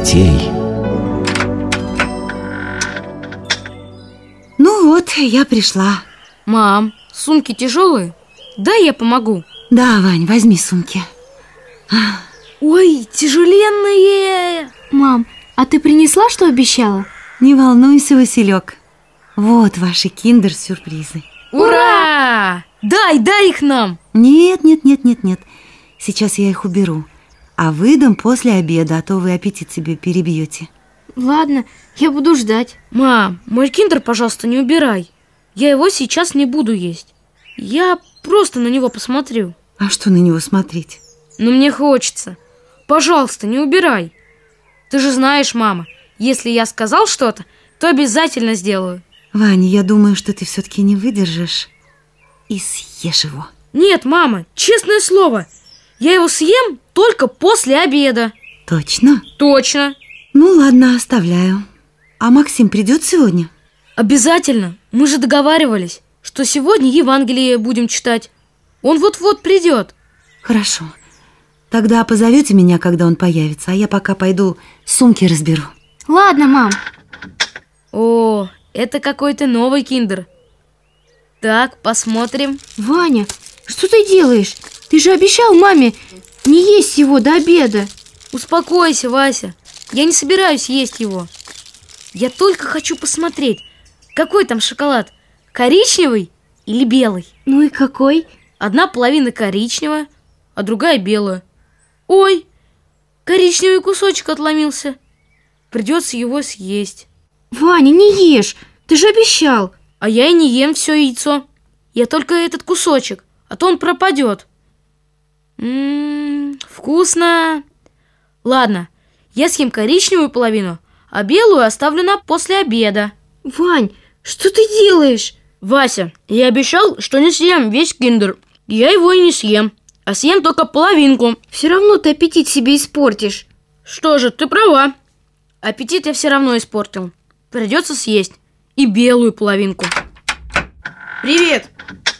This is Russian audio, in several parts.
детей. Ну вот, я пришла. Мам, сумки тяжелые? Дай я помогу. Да, Вань, возьми сумки. Ой, тяжеленные! Мам, а ты принесла, что обещала? Не волнуйся, Василек. Вот ваши киндер-сюрпризы. Ура! Дай, дай их нам! Нет, нет, нет, нет, нет. Сейчас я их уберу. А выдам после обеда, а то вы аппетит себе перебьете. Ладно, я буду ждать. Мам, мой киндер, пожалуйста, не убирай. Я его сейчас не буду есть. Я просто на него посмотрю. А что на него смотреть? Но мне хочется. Пожалуйста, не убирай. Ты же знаешь, мама, если я сказал что-то, то обязательно сделаю. Ваня, я думаю, что ты все-таки не выдержишь и съешь его. Нет, мама, честное слово, я его съем только после обеда. Точно? Точно. Ну ладно, оставляю. А Максим придет сегодня? Обязательно. Мы же договаривались, что сегодня Евангелие будем читать. Он вот-вот придет. Хорошо. Тогда позовете меня, когда он появится, а я пока пойду сумки разберу. Ладно, мам. О, это какой-то новый киндер. Так, посмотрим. Ваня, что ты делаешь? Ты же обещал маме не есть его до обеда. Успокойся, Вася. Я не собираюсь есть его. Я только хочу посмотреть, какой там шоколад. Коричневый или белый? Ну и какой? Одна половина коричневая, а другая белая. Ой, коричневый кусочек отломился. Придется его съесть. Ваня, не ешь, ты же обещал. А я и не ем все яйцо. Я только этот кусочек, а то он пропадет. Ммм, вкусно. Ладно, я съем коричневую половину, а белую оставлю на после обеда. Вань, что ты делаешь? Вася, я обещал, что не съем весь киндер. Я его и не съем, а съем только половинку. Все равно ты аппетит себе испортишь. Что же, ты права. Аппетит я все равно испортил. Придется съесть и белую половинку. Привет!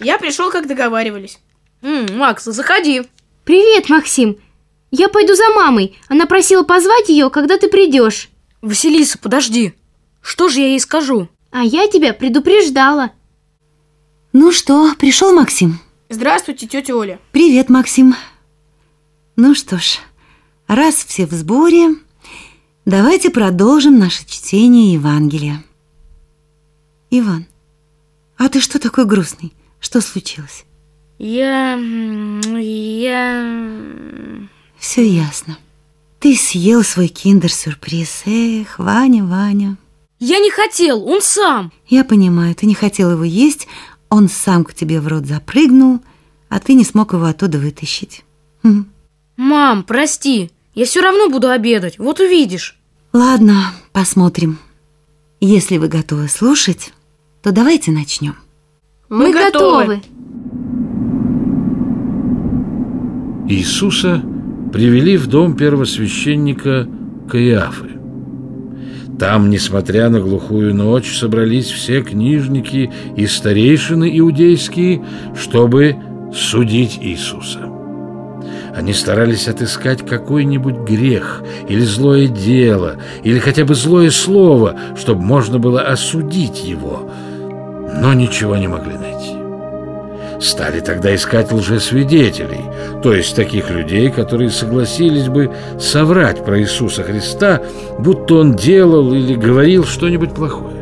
Я пришел, как договаривались. М, Макс, заходи. Привет, Максим. Я пойду за мамой. Она просила позвать ее, когда ты придешь. Василиса, подожди. Что же я ей скажу? А я тебя предупреждала. Ну что, пришел Максим? Здравствуйте, тетя Оля. Привет, Максим. Ну что ж, раз все в сборе, давайте продолжим наше чтение Евангелия. Иван, а ты что такой грустный? Что случилось? Я... я... Все ясно. Ты съел свой киндер-сюрприз. Эх, Ваня, Ваня. Я не хотел, он сам. Я понимаю, ты не хотел его есть, он сам к тебе в рот запрыгнул, а ты не смог его оттуда вытащить. Хм. Мам, прости. Я все равно буду обедать, вот увидишь. Ладно, посмотрим. Если вы готовы слушать, то давайте начнем. Мы готовы. Иисуса привели в дом первосвященника Каиафы. Там, несмотря на глухую ночь, собрались все книжники и старейшины иудейские, чтобы судить Иисуса. Они старались отыскать какой-нибудь грех или злое дело, или хотя бы злое слово, чтобы можно было осудить его, но ничего не могли найти. Стали тогда искать лжесвидетелей, то есть таких людей, которые согласились бы соврать про Иисуса Христа, будто Он делал или говорил что-нибудь плохое.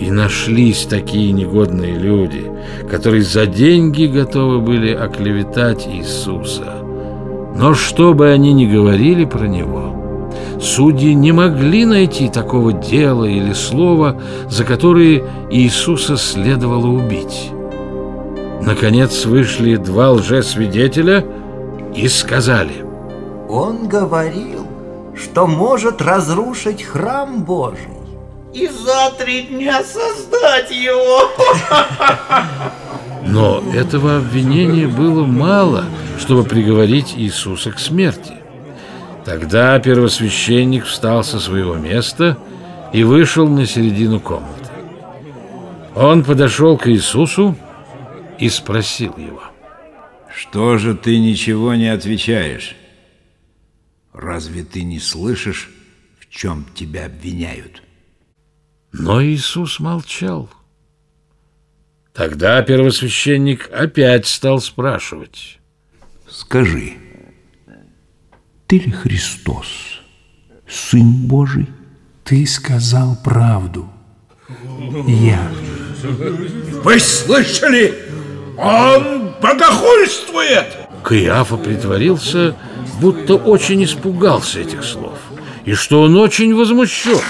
И нашлись такие негодные люди, которые за деньги готовы были оклеветать Иисуса. Но что бы они ни говорили про Него, судьи не могли найти такого дела или слова, за которые Иисуса следовало убить. Наконец вышли два лжесвидетеля и сказали Он говорил, что может разрушить храм Божий. И за три дня создать его. Но этого обвинения было мало, чтобы приговорить Иисуса к смерти. Тогда первосвященник встал со своего места и вышел на середину комнаты. Он подошел к Иисусу и спросил его. Что же ты ничего не отвечаешь? Разве ты не слышишь, чем тебя обвиняют. Но Иисус молчал. Тогда первосвященник опять стал спрашивать. Скажи, ты ли Христос, Сын Божий? Ты сказал правду. Я. Вы слышали? Он богохульствует! Каиафа притворился, будто очень испугался этих слов, и что он очень возмущен.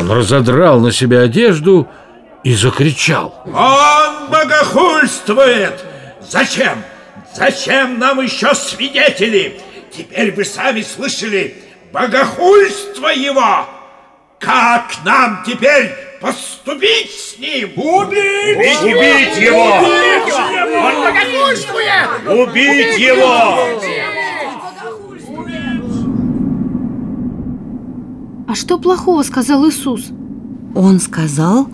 Он разодрал на себе одежду и закричал. Он богохульствует! Зачем? Зачем нам еще свидетели? Теперь вы сами слышали богохульство его! Как нам теперь поступить с ним? Убить! Убить его! Он богохульствует! Убить его! А что плохого сказал Иисус? Он сказал,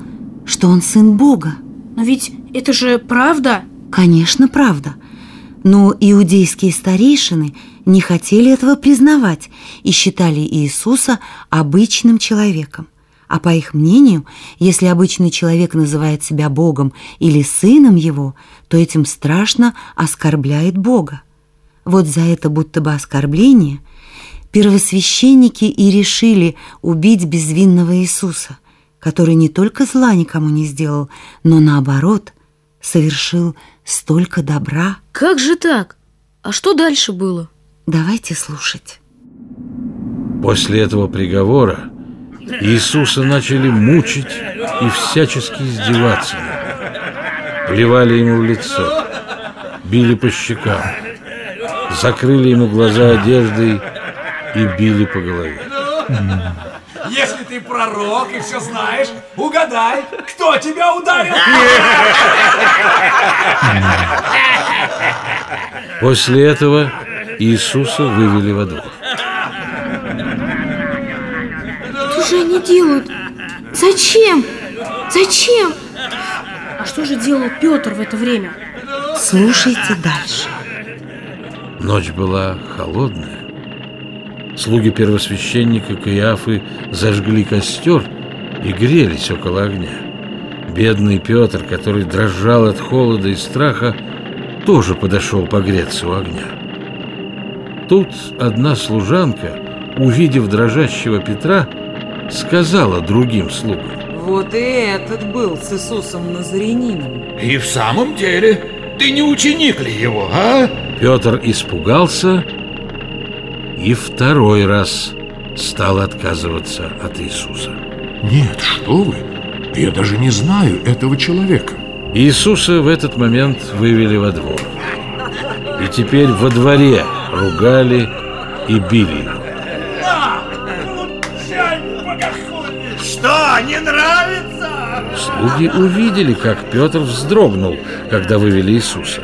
что он сын Бога. Но ведь это же правда. Конечно, правда. Но иудейские старейшины не хотели этого признавать и считали Иисуса обычным человеком. А по их мнению, если обычный человек называет себя Богом или сыном его, то этим страшно оскорбляет Бога. Вот за это будто бы оскорбление первосвященники и решили убить безвинного Иисуса, который не только зла никому не сделал, но наоборот совершил столько добра. Как же так? А что дальше было? Давайте слушать. После этого приговора Иисуса начали мучить и всячески издеваться. Плевали ему в лицо, били по щекам, закрыли ему глаза одеждой и били по голове. Если ты пророк и все знаешь, угадай, кто тебя ударил? После этого Иисуса вывели во двор. Что же они делают? Зачем? Зачем? А что же делал Петр в это время? Слушайте дальше. Ночь была холодная. Слуги первосвященника Каиафы зажгли костер и грелись около огня. Бедный Петр, который дрожал от холода и страха, тоже подошел погреться у огня. Тут одна служанка, увидев дрожащего Петра, сказала другим слугам. Вот и этот был с Иисусом Назарянином. И в самом деле, ты не ученик ли его, а? Петр испугался и второй раз стал отказываться от Иисуса. Нет, что вы? Я даже не знаю этого человека. Иисуса в этот момент вывели во двор. И теперь во дворе ругали и били его. Что, не нравится? Слуги увидели, как Петр вздрогнул, когда вывели Иисуса.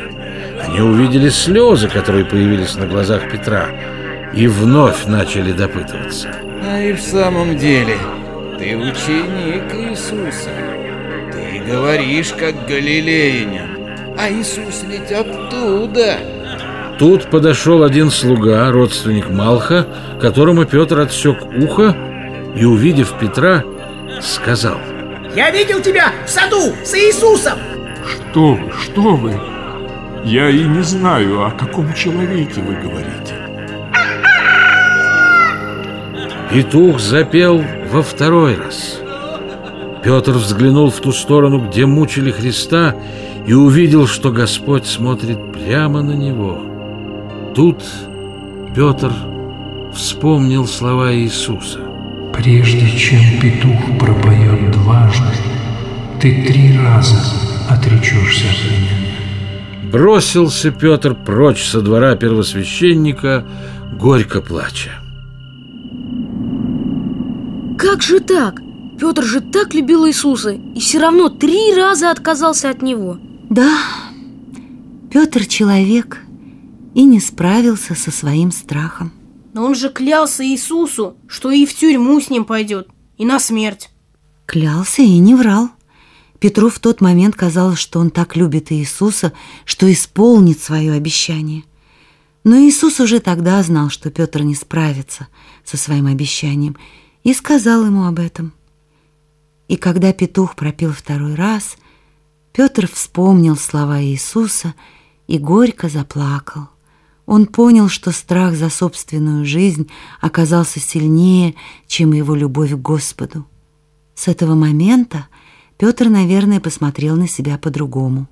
Они увидели слезы, которые появились на глазах Петра, и вновь начали допытываться. А и в самом деле, ты ученик Иисуса. Ты говоришь, как галилеянин. А Иисус ведь оттуда. Тут подошел один слуга, родственник Малха, которому Петр отсек ухо и, увидев Петра, сказал. Я видел тебя в саду с Иисусом. Что вы, что вы? Я и не знаю, о каком человеке вы говорите. Петух запел во второй раз. Петр взглянул в ту сторону, где мучили Христа, и увидел, что Господь смотрит прямо на него. Тут Петр вспомнил слова Иисуса. Прежде чем петух пропоет дважды, ты три раза отречешься от меня. Бросился Петр прочь со двора первосвященника, горько плача. Как же так? Петр же так любил Иисуса и все равно три раза отказался от него. Да, Петр человек и не справился со своим страхом. Но он же клялся Иисусу, что и в тюрьму с ним пойдет, и на смерть. Клялся и не врал. Петру в тот момент казалось, что он так любит Иисуса, что исполнит свое обещание. Но Иисус уже тогда знал, что Петр не справится со своим обещанием, и сказал ему об этом. И когда петух пропел второй раз, Петр вспомнил слова Иисуса и горько заплакал. Он понял, что страх за собственную жизнь оказался сильнее, чем его любовь к Господу. С этого момента Петр, наверное, посмотрел на себя по-другому.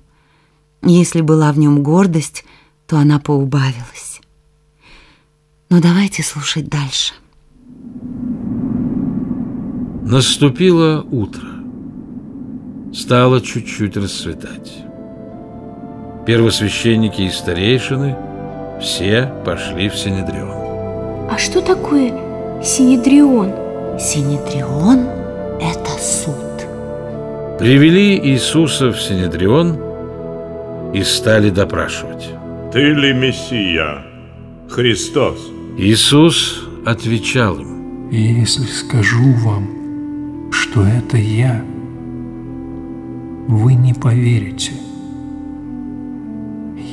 Если была в нем гордость, то она поубавилась. Но давайте слушать дальше. Наступило утро. Стало чуть-чуть расцветать. Первосвященники и старейшины все пошли в Синедрион. А что такое Синедрион? Синедрион – это суд. Привели Иисуса в Синедрион и стали допрашивать. Ты ли Мессия, Христос? Иисус отвечал им. Если скажу вам, что это я, вы не поверите.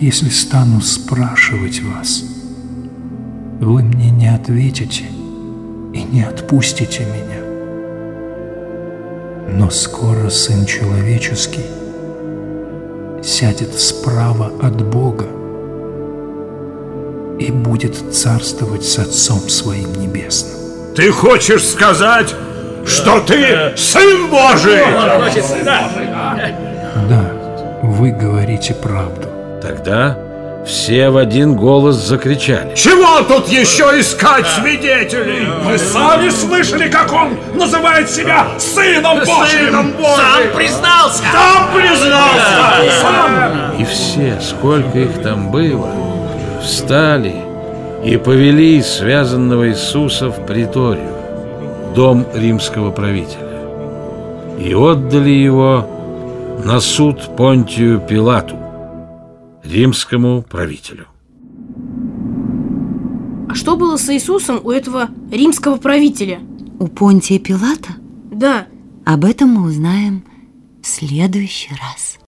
Если стану спрашивать вас, вы мне не ответите и не отпустите меня. Но скоро Сын Человеческий сядет справа от Бога и будет царствовать с Отцом Своим Небесным. Ты хочешь сказать, что ты Сын Божий? Да, вы говорите правду. Тогда все в один голос закричали. Чего тут еще искать свидетелей? Мы сами слышали, как он называет себя Сыном Божьим! Сыном Божьим! Сам признался! Сам признался! Сам! И все, сколько их там было, встали и повели связанного Иисуса в приторию, дом римского правителя, и отдали его на суд Понтию Пилату, римскому правителю. А что было с Иисусом у этого римского правителя? У Понтия Пилата? Да. Об этом мы узнаем в следующий раз.